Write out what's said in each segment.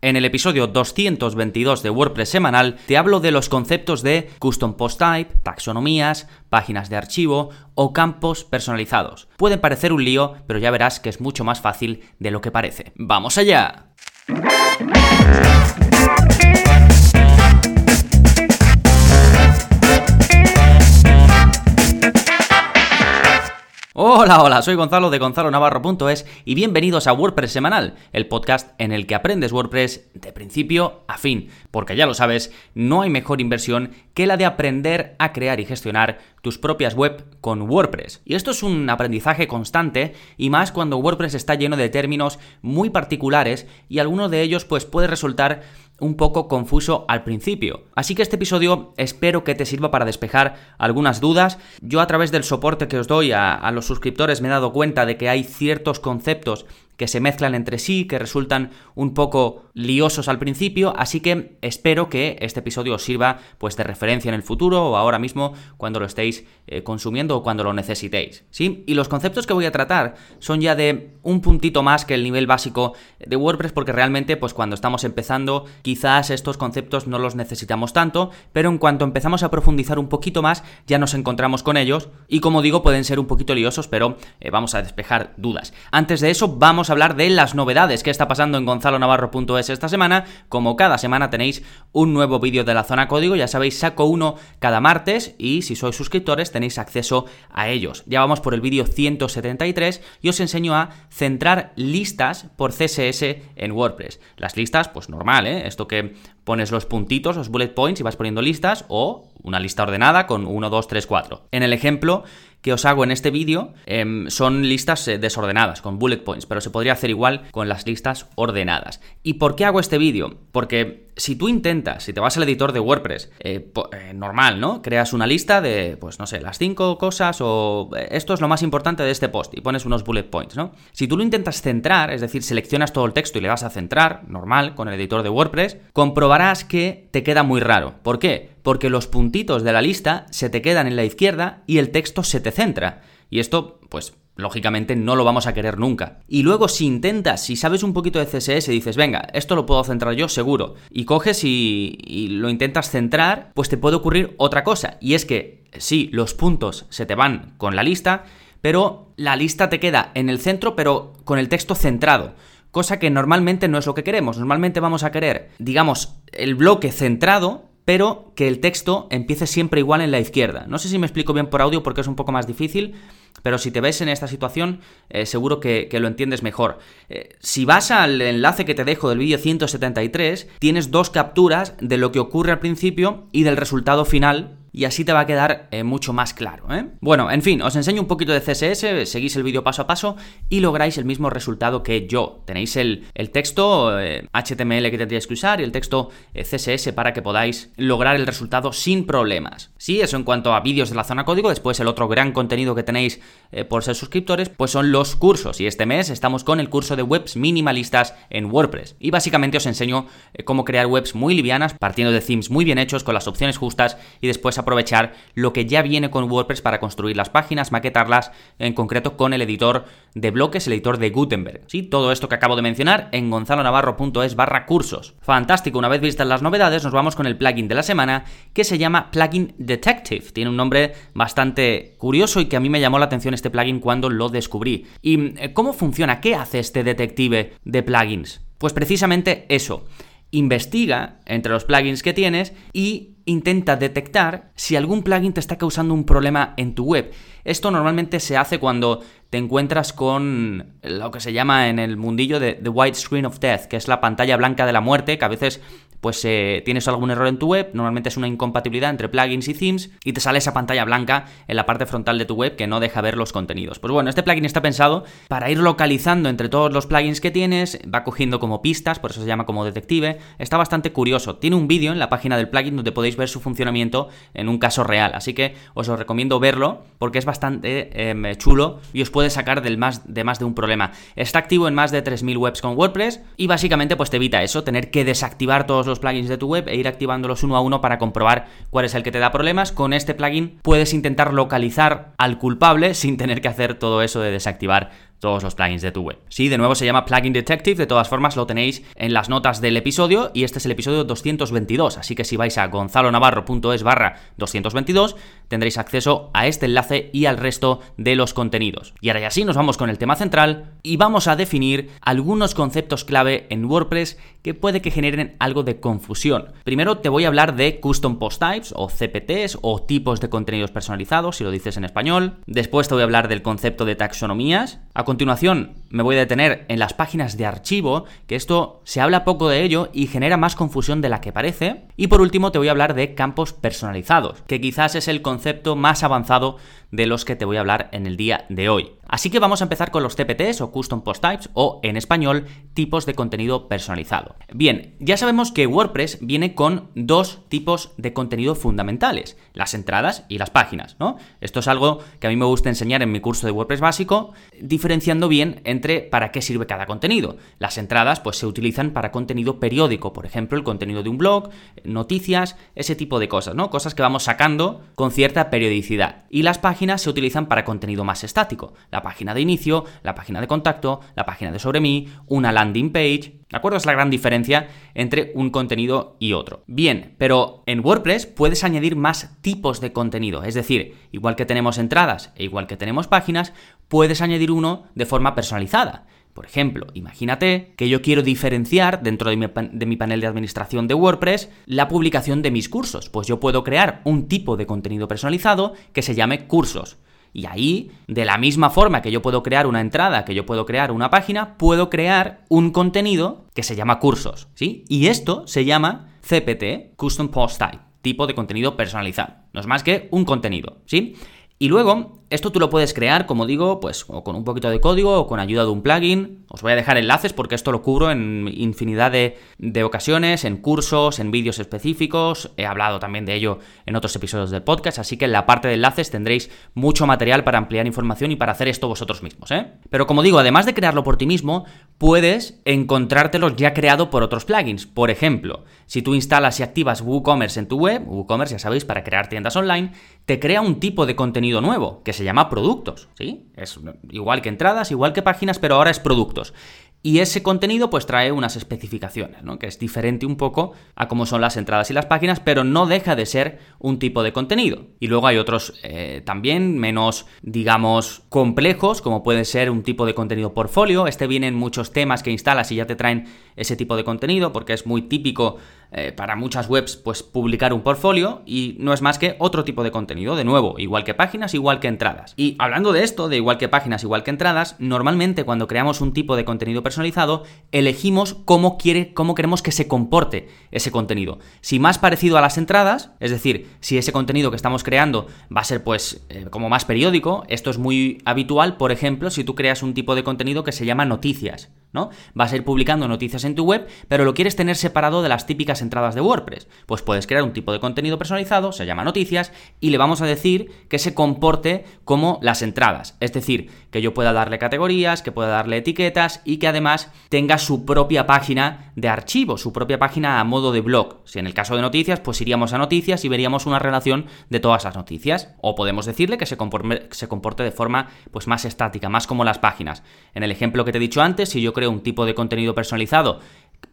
En el episodio 222 de WordPress semanal te hablo de los conceptos de Custom Post Type, taxonomías, páginas de archivo o campos personalizados. Pueden parecer un lío, pero ya verás que es mucho más fácil de lo que parece. ¡Vamos allá! Hola, hola, soy Gonzalo de Gonzalo Navarro.es y bienvenidos a WordPress Semanal, el podcast en el que aprendes WordPress de principio a fin, porque ya lo sabes, no hay mejor inversión que la de aprender a crear y gestionar tus propias web con WordPress. Y esto es un aprendizaje constante y más cuando WordPress está lleno de términos muy particulares y algunos de ellos pues puede resultar un poco confuso al principio. Así que este episodio espero que te sirva para despejar algunas dudas. Yo a través del soporte que os doy a los suscriptores me he dado cuenta de que hay ciertos conceptos que se mezclan entre sí, que resultan un poco liosos al principio, así que espero que este episodio os sirva pues de referencia en el futuro o ahora mismo cuando lo estéis eh, consumiendo o cuando lo necesitéis, ¿sí? Y los conceptos que voy a tratar son ya de un puntito más que el nivel básico de WordPress porque realmente pues cuando estamos empezando quizás estos conceptos no los necesitamos tanto, pero en cuanto empezamos a profundizar un poquito más ya nos encontramos con ellos y como digo pueden ser un poquito liosos, pero eh, vamos a despejar dudas. Antes de eso vamos a hablar de las novedades que está pasando en gonzalonavarro.es esta semana. Como cada semana tenéis un nuevo vídeo de la zona código, ya sabéis, saco uno cada martes y si sois suscriptores tenéis acceso a ellos. Ya vamos por el vídeo 173 y os enseño a centrar listas por CSS en WordPress. Las listas, pues normal, ¿eh? Esto que pones los puntitos, los bullet points y vas poniendo listas o una lista ordenada con 1, 2, 3, 4. En el ejemplo que os hago en este vídeo em, son listas eh, desordenadas, con bullet points, pero se podría hacer igual con las listas ordenadas. ¿Y por qué hago este vídeo? Porque si tú intentas, si te vas al editor de WordPress, eh, eh, normal, ¿no? Creas una lista de, pues no sé, las cinco cosas o esto es lo más importante de este post y pones unos bullet points, ¿no? Si tú lo intentas centrar, es decir, seleccionas todo el texto y le vas a centrar, normal, con el editor de WordPress, comprobarás que te queda muy raro. ¿Por qué? Porque los puntitos de la lista se te quedan en la izquierda y el texto se te centra. Y esto, pues, lógicamente no lo vamos a querer nunca. Y luego si intentas, si sabes un poquito de CSS, dices, venga, esto lo puedo centrar yo seguro, y coges y, lo intentas centrar, pues te puede ocurrir otra cosa, y es que sí, los puntos se te van con la lista, pero la lista te queda en el centro, pero con el texto centrado. Cosa que normalmente no es lo que queremos. Normalmente vamos a querer, digamos, el bloque centrado, pero que el texto empiece siempre igual en la izquierda. No sé si me explico bien por audio porque es un poco más difícil, pero si te ves en esta situación, eh, seguro que, lo entiendes mejor. Eh, si vas al enlace que te dejo del vídeo 173, tienes dos capturas de lo que ocurre al principio y del resultado final y así te va a quedar eh, mucho más claro. ¿eh? Bueno, en fin, os enseño un poquito de CSS, seguís el vídeo paso a paso y lográis el mismo resultado que yo. Tenéis el, texto HTML eh, que tendríais que usar y el texto CSS para que podáis lograr el resultado sin problemas. Sí, eso en cuanto a vídeos de la zona código. Después el otro gran contenido que tenéis por ser suscriptores, pues son los cursos. Y este mes estamos con el curso de webs minimalistas en WordPress. Y básicamente os enseño cómo crear webs muy livianas, partiendo de themes muy bien hechos, con las opciones justas y después aprovechar lo que ya viene con WordPress para construir las páginas, maquetarlas, en concreto con el editor de bloques, el editor de Gutenberg. Sí, todo esto que acabo de mencionar en gonzalonavarro.es barra cursos. Fantástico, una vez vistas las novedades, nos vamos con el plugin de la semana que se llama Plugin Detective. Tiene un nombre bastante curioso y que a mí me llamó la atención este plugin cuando lo descubrí. ¿Y eh, cómo funciona? ¿Qué hace este detective de plugins? Pues precisamente eso investiga entre los plugins que tienes y intenta detectar si algún plugin te está causando un problema en tu web. Esto normalmente se hace cuando te encuentras con lo que se llama en el mundillo de The White Screen of Death, que es la pantalla blanca de la muerte, que a veces pues eh, tienes algún error en tu web, normalmente es una incompatibilidad entre plugins y themes, y te sale esa pantalla blanca en la parte frontal de tu web que no deja ver los contenidos. Pues bueno, este plugin está pensado para ir localizando entre todos los plugins que tienes, va cogiendo como pistas, por eso se llama como detective, está bastante curioso. Tiene un vídeo en la página del plugin donde podéis ver su funcionamiento en un caso real, así que os lo recomiendo verlo porque es bastante em, chulo y os puede sacar del más, de más de un problema. Está activo en más de 3.000 webs con WordPress y básicamente pues te evita eso, tener que desactivar todos los plugins de tu web e ir activándolos uno a uno para comprobar cuál es el que te da problemas. Con este plugin puedes intentar localizar al culpable sin tener que hacer todo eso de desactivar todos los plugins de tu web. Sí, de nuevo se llama Plugin Detective, de todas formas lo tenéis en las notas del episodio y este es el episodio 222, así que si vais a gonzalonavarro.es barra 222 tendréis acceso a este enlace y al resto de los contenidos. Y ahora ya sí, nos vamos con el tema central y vamos a definir algunos conceptos clave en WordPress que puede que generen algo de confusión. Primero te voy a hablar de Custom Post Types o CPTs o tipos de contenidos personalizados, si lo dices en español. Después te voy a hablar del concepto de taxonomías. Continuación, me voy a detener en las páginas de archivo, que esto se habla poco de ello y genera más confusión de la que parece. Y por último, te voy a hablar de campos personalizados, que quizás es el concepto más avanzado de los que te voy a hablar en el día de hoy. Así que vamos a empezar con los TPTs o Custom Post Types o en español tipos de contenido personalizado. Bien, ya sabemos que WordPress viene con dos tipos de contenido fundamentales, las entradas y las páginas, ¿no? Esto es algo que a mí me gusta enseñar en mi curso de WordPress básico, diferenciando bien entre para qué sirve cada contenido. Las entradas pues se utilizan para contenido periódico, por ejemplo, el contenido de un blog, noticias, ese tipo de cosas, ¿no? Cosas que vamos sacando con cierta periodicidad. Y las páginas se utilizan para contenido más estático la página de inicio, la página de contacto, la página de sobre mí, una landing page. ¿De acuerdo? Es la gran diferencia entre un contenido y otro. Bien, pero en WordPress puedes añadir más tipos de contenido. Es decir, igual que tenemos entradas e igual que tenemos páginas, puedes añadir uno de forma personalizada. Por ejemplo, imagínate que yo quiero diferenciar dentro de mi, panel de administración de WordPress la publicación de mis cursos. Pues yo puedo crear un tipo de contenido personalizado que se llame cursos. Y ahí, de la misma forma que yo puedo crear una entrada, que yo puedo crear una página, puedo crear un contenido que se llama cursos, ¿sí? Y esto se llama CPT, Custom Post Type, tipo de contenido personalizado. No es más que un contenido, ¿sí? Y luego, esto tú lo puedes crear, como digo, pues o con un poquito de código o con ayuda de un plugin. Os voy a dejar enlaces porque esto lo cubro en infinidad de, de ocasiones, en cursos, en vídeos específicos. He hablado también de ello en otros episodios del podcast, así que en la parte de enlaces tendréis mucho material para ampliar información y para hacer esto vosotros mismos. ¿eh? Pero como digo, además de crearlo por ti mismo, puedes encontrártelos ya creado por otros plugins. Por ejemplo, si tú instalas y activas WooCommerce en tu web, WooCommerce ya sabéis, para crear tiendas online, te crea un tipo de contenido nuevo que se llama productos, ¿sí? Es igual que entradas, igual que páginas, pero ahora es productos. Y ese contenido pues trae unas especificaciones, ¿no? que es diferente un poco a cómo son las entradas y las páginas, pero no deja de ser un tipo de contenido. Y luego hay otros eh, también menos, digamos, complejos, como puede ser un tipo de contenido portfolio. Este viene en muchos temas que instalas y ya te traen ese tipo de contenido, porque es muy típico eh, para muchas webs pues publicar un portfolio y no es más que otro tipo de contenido, de nuevo, igual que páginas, igual que entradas. Y hablando de esto, de igual que páginas, igual que entradas, normalmente cuando creamos un tipo de contenido personalizado, elegimos cómo, quiere, cómo queremos que se comporte ese contenido. Si más parecido a las entradas, es decir, si ese contenido que estamos creando va a ser pues eh, como más periódico, esto es muy habitual, por ejemplo, si tú creas un tipo de contenido que se llama noticias. ¿No? Vas a ir publicando noticias en tu web, pero lo quieres tener separado de las típicas entradas de WordPress. Pues puedes crear un tipo de contenido personalizado, se llama noticias, y le vamos a decir que se comporte como las entradas. Es decir, que yo pueda darle categorías, que pueda darle etiquetas y que además tenga su propia página de archivo, su propia página a modo de blog. Si en el caso de noticias, pues iríamos a noticias y veríamos una relación de todas las noticias. O podemos decirle que se comporte, se comporte de forma pues, más estática, más como las páginas. En el ejemplo que te he dicho antes, si yo un tipo de contenido personalizado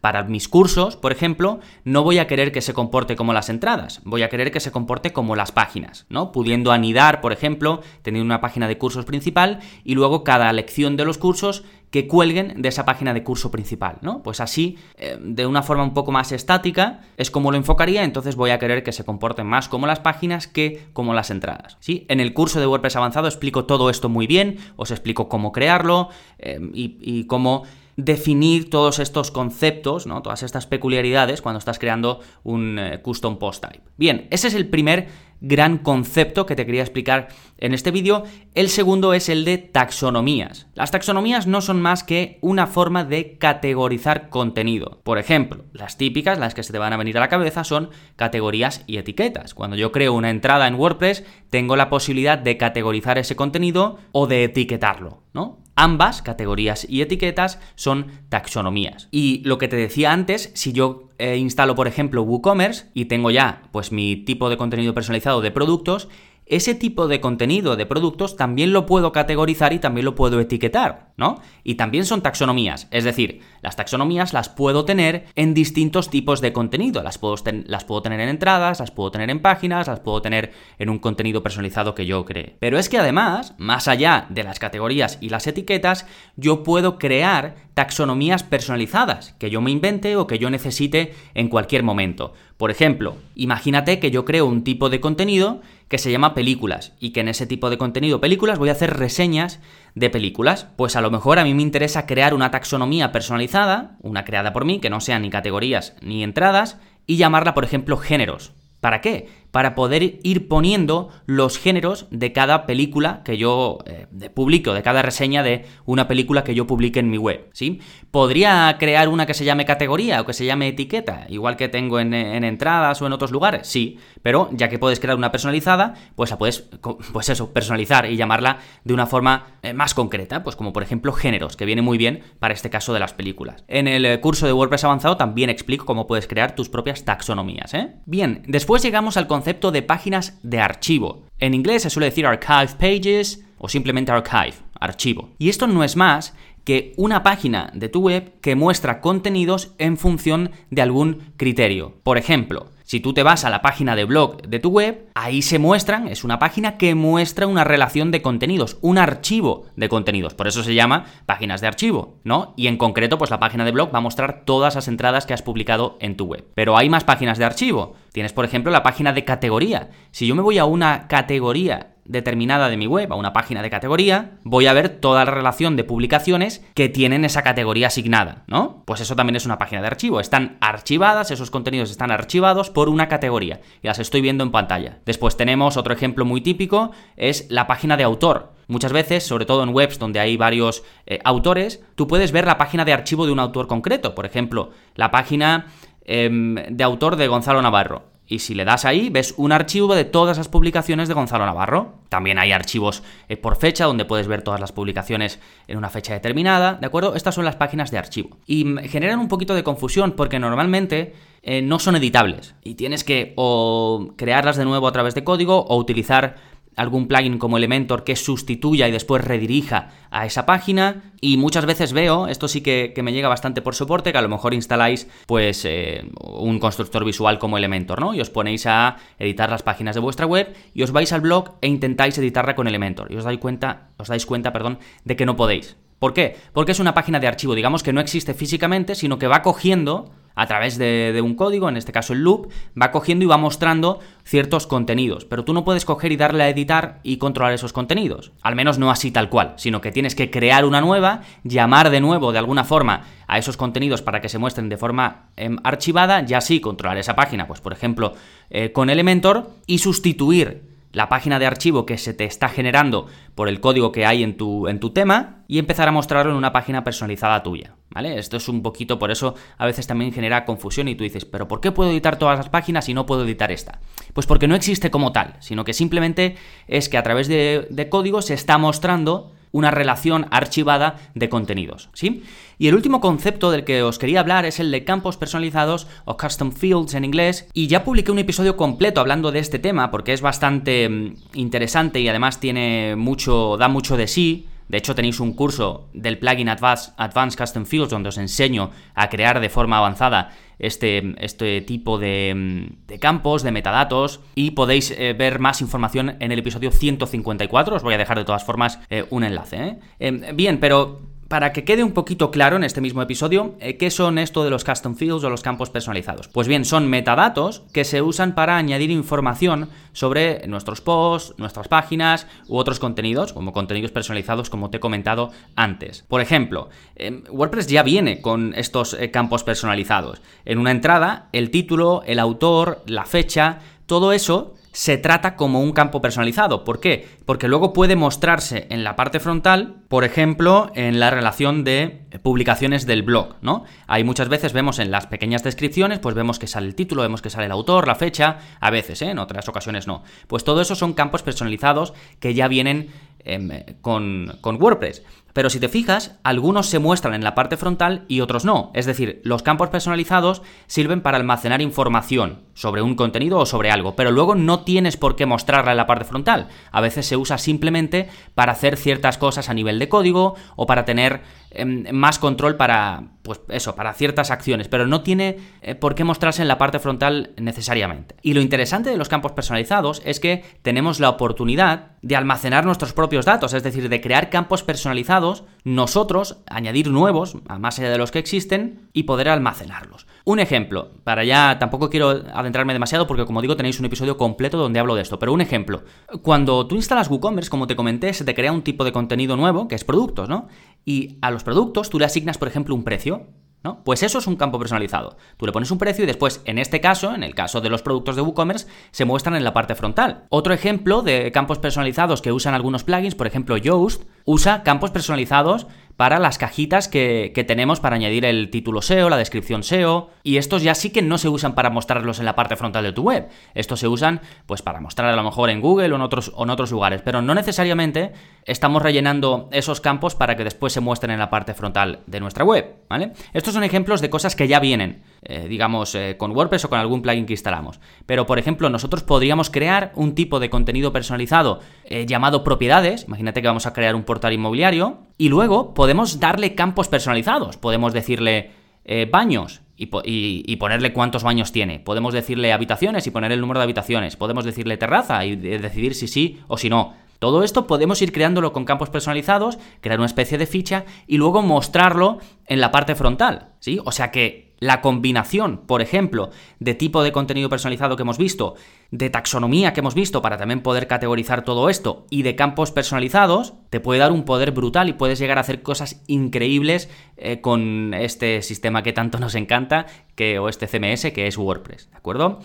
para mis cursos, por ejemplo, no voy a querer que se comporte como las entradas, voy a querer que se comporte como las páginas, ¿no? Pudiendo anidar, por ejemplo, teniendo una página de cursos principal y luego cada lección de los cursos que cuelguen de esa página de curso principal, ¿no? Pues así, eh, de una forma un poco más estática, es como lo enfocaría, entonces voy a querer que se comporten más como las páginas que como las entradas, ¿sí? En el curso de WordPress avanzado explico todo esto muy bien, os explico cómo crearlo eh, y cómo definir todos estos conceptos, ¿no? todas estas peculiaridades cuando estás creando un eh, custom post type. Bien, ese es el primer gran concepto que te quería explicar en este vídeo. El segundo es el de taxonomías. Las taxonomías no son más que una forma de categorizar contenido. Por ejemplo, las típicas, las que se te van a venir a la cabeza, son categorías y etiquetas. Cuando yo creo una entrada en WordPress, tengo la posibilidad de categorizar ese contenido o de etiquetarlo. Ambas, categorías y etiquetas, son taxonomías. Y lo que te decía antes, si yo eh, instalo, por ejemplo, WooCommerce y tengo ya pues mi tipo de contenido personalizado de productos, ese tipo de contenido de productos también lo puedo categorizar y también lo puedo etiquetar. ¿No? Y también son taxonomías, es decir, las taxonomías las puedo tener en distintos tipos de contenido, las puedo, las puedo tener en entradas, las puedo tener en páginas, las puedo tener en un contenido personalizado que yo cree. Pero es que además, más allá de las categorías y las etiquetas, yo puedo crear taxonomías personalizadas que yo me invente o que yo necesite en cualquier momento. Por ejemplo, imagínate que yo creo un tipo de contenido que se llama películas y que en ese tipo de contenido películas voy a hacer reseñas de películas. Pues a lo mejor a mí me interesa crear una taxonomía personalizada, una creada por mí, que no sea ni categorías ni entradas, y llamarla, por ejemplo, géneros. ¿Para qué? Para poder ir poniendo los géneros de cada película que yo eh, publique, de cada reseña de una película que yo publique en mi web, ¿sí? ¿Podría crear una que se llame categoría o que se llame etiqueta, igual que tengo en, entradas o en otros lugares? Sí, pero ya que puedes crear una personalizada, pues la puedes, pues eso, personalizar y llamarla de una forma eh, más concreta, pues como por ejemplo géneros, que viene muy bien para este caso de las películas. En el eh, curso de WordPress avanzado también explico cómo puedes crear tus propias taxonomías, ¿eh? Bien, después llegamos al concepto de páginas de archivo. En inglés se suele decir archive pages o simplemente archive, archivo. Y esto no es más que una página de tu web que muestra contenidos en función de algún criterio. Por ejemplo, si tú te vas a la página de blog de tu web, ahí se muestran, es una página que muestra una relación de contenidos, un archivo de contenidos. Por eso se llama páginas de archivo, ¿no? Y en concreto, pues la página de blog va a mostrar todas las entradas que has publicado en tu web. Pero hay más páginas de archivo. Tienes, por ejemplo, la página de categoría. Si yo me voy a una categoría determinada de mi web, a una página de categoría, voy a ver toda la relación de publicaciones que tienen esa categoría asignada, ¿no? Pues eso también es una página de archivo. Están archivadas, esos contenidos están archivados por una categoría y las estoy viendo en pantalla. Después tenemos otro ejemplo muy típico, es la página de autor. Muchas veces, sobre todo en webs donde hay varios eh, autores, tú puedes ver la página de archivo de un autor concreto. Por ejemplo, la página em, de autor de Gonzalo Navarro. Y si le das ahí, ves un archivo de todas las publicaciones de Gonzalo Navarro. También hay archivos eh, por fecha, donde puedes ver todas las publicaciones en una fecha determinada, ¿de acuerdo? Estas son las páginas de archivo. Y generan un poquito de confusión porque normalmente eh, no son editables. Y tienes que o crearlas de nuevo a través de código o utilizar algún plugin como Elementor que sustituya y después redirija a esa página. Y muchas veces veo, esto sí que, me llega bastante por soporte, que a lo mejor instaláis pues eh, un constructor visual como Elementor, ¿no? Y os ponéis a editar las páginas de vuestra web y os vais al blog e intentáis editarla con Elementor. Y os dais cuenta, os dais cuenta, perdón, de que no podéis. ¿Por qué? Porque es una página de archivo, digamos que no existe físicamente, sino que va cogiendo a través de, un código, en este caso el loop, va cogiendo y va mostrando ciertos contenidos. Pero tú no puedes coger y darle a editar y controlar esos contenidos. Al menos no así tal cual, sino que tienes que crear una nueva, llamar de nuevo de alguna forma a esos contenidos para que se muestren de forma em, archivada y así controlar esa página, pues por ejemplo eh, con Elementor y sustituir la página de archivo que se te está generando por el código que hay en tu, en tu tema y empezar a mostrarlo en una página personalizada tuya. ¿Vale? Esto es un poquito, por eso a veces también genera confusión y tú dices, pero ¿por qué puedo editar todas las páginas y no puedo editar esta? Pues porque no existe como tal, sino que simplemente es que a través de, de código se está mostrando una relación archivada de contenidos, ¿sí? Y el último concepto del que os quería hablar es el de campos personalizados o custom fields en inglés, y ya publiqué un episodio completo hablando de este tema porque es bastante mm, interesante y además tiene mucho da mucho de sí. De hecho, tenéis un curso del plugin Advanced, Custom Fields donde os enseño a crear de forma avanzada este, este tipo de, campos, de metadatos, y podéis eh, ver más información en el episodio 154. Os voy a dejar de todas formas eh, un enlace. ¿eh? Em, bien, pero para que quede un poquito claro en este mismo episodio, eh, ¿qué son esto de los custom fields o los campos personalizados? Pues bien, son metadatos que se usan para añadir información sobre nuestros posts, nuestras páginas u otros contenidos, como contenidos personalizados como te he comentado antes. Por ejemplo, em, WordPress ya viene con estos eh, campos personalizados. En una entrada, el título, el autor, la fecha, todo eso se trata como un campo personalizado. ¿Por qué? Porque luego puede mostrarse en la parte frontal, por ejemplo, en la relación de publicaciones del blog, ¿no? Hay muchas veces vemos en las pequeñas descripciones, pues vemos que sale el título, vemos que sale el autor, la fecha, a veces, ¿eh? en otras ocasiones no. Pues todo eso son campos personalizados que ya vienen em, con, con WordPress. Pero si te fijas, algunos se muestran en la parte frontal y otros no. Es decir, los campos personalizados sirven para almacenar información sobre un contenido o sobre algo, pero luego no tienes por qué mostrarla en la parte frontal. A veces se usa simplemente para hacer ciertas cosas a nivel de código o para tener más control para, pues eso, para ciertas acciones, pero no tiene eh, por qué mostrarse en la parte frontal necesariamente. Y lo interesante de los campos personalizados es que tenemos la oportunidad de almacenar nuestros propios datos, es decir, de crear campos personalizados, nosotros añadir nuevos, más allá de los que existen, y poder almacenarlos. Un ejemplo, para ya tampoco quiero adentrarme demasiado porque como digo tenéis un episodio completo donde hablo de esto, pero un ejemplo, cuando tú instalas WooCommerce, como te comenté, se te crea un tipo de contenido nuevo, que es productos, ¿no? Y a los productos tú le asignas, por ejemplo, un precio, ¿No? Pues eso es un campo personalizado. Tú le pones un precio y después, en este caso, en el caso de los productos de WooCommerce, se muestran en la parte frontal. Otro ejemplo de campos personalizados que usan algunos plugins, por ejemplo, Yoast, usa campos personalizados para las cajitas que, tenemos para añadir el título SEO, la descripción SEO, y estos ya sí que no se usan para mostrarlos en la parte frontal de tu web. Estos se usan pues para mostrar a lo mejor en Google o en otros, o en otros lugares, pero no necesariamente estamos rellenando esos campos para que después se muestren en la parte frontal de nuestra web, ¿vale? Estos son ejemplos de cosas que ya vienen, eh, digamos, eh, con WordPress o con algún plugin que instalamos. Pero, por ejemplo, nosotros podríamos crear un tipo de contenido personalizado eh, llamado propiedades, imagínate que vamos a crear un portal inmobiliario, y luego podemos darle campos personalizados. Podemos decirle baños y, ponerle cuántos baños tiene. Podemos decirle habitaciones y poner el número de habitaciones. Podemos decirle terraza y decidir si sí o si no. Todo esto podemos ir creándolo con campos personalizados, crear una especie de ficha y luego mostrarlo en la parte frontal, ¿sí? O sea que la combinación, por ejemplo, de tipo de contenido personalizado que hemos visto, de taxonomía que hemos visto para también poder categorizar todo esto y de campos personalizados, te puede dar un poder brutal y puedes llegar a hacer cosas increíbles eh, con este sistema que tanto nos encanta, que, o este CMS que es WordPress, ¿de acuerdo?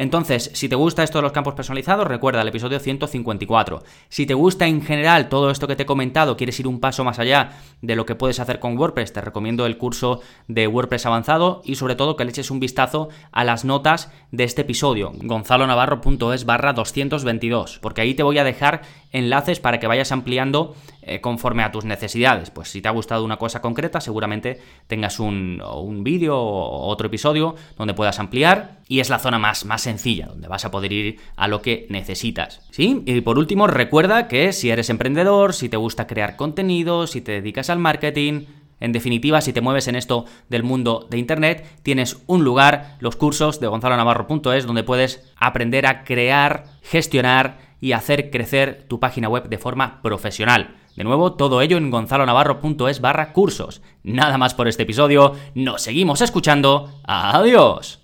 Entonces, si te gusta esto de los campos personalizados, recuerda el episodio 154. Si te gusta en general todo esto que te he comentado, quieres ir un paso más allá de lo que puedes hacer con WordPress, te recomiendo el curso de WordPress avanzado y sobre todo que le eches un vistazo a las notas de este episodio, gonzalonavarro.es barra 222, porque ahí te voy a dejar enlaces para que vayas ampliando eh, conforme a tus necesidades. Pues si te ha gustado una cosa concreta, seguramente tengas un, un vídeo o otro episodio donde puedas ampliar y es la zona más, más sencilla, donde vas a poder ir a lo que necesitas. ¿Sí? Y por último, recuerda que si eres emprendedor, si te gusta crear contenido, si te dedicas al marketing, en definitiva, si te mueves en esto del mundo de Internet, tienes un lugar, los cursos de gonzalonavarro.es, donde puedes aprender a crear, gestionar y hacer crecer tu página web de forma profesional. De nuevo, todo ello en gonzalonavarro.es barra cursos. Nada más por este episodio, nos seguimos escuchando. Adiós.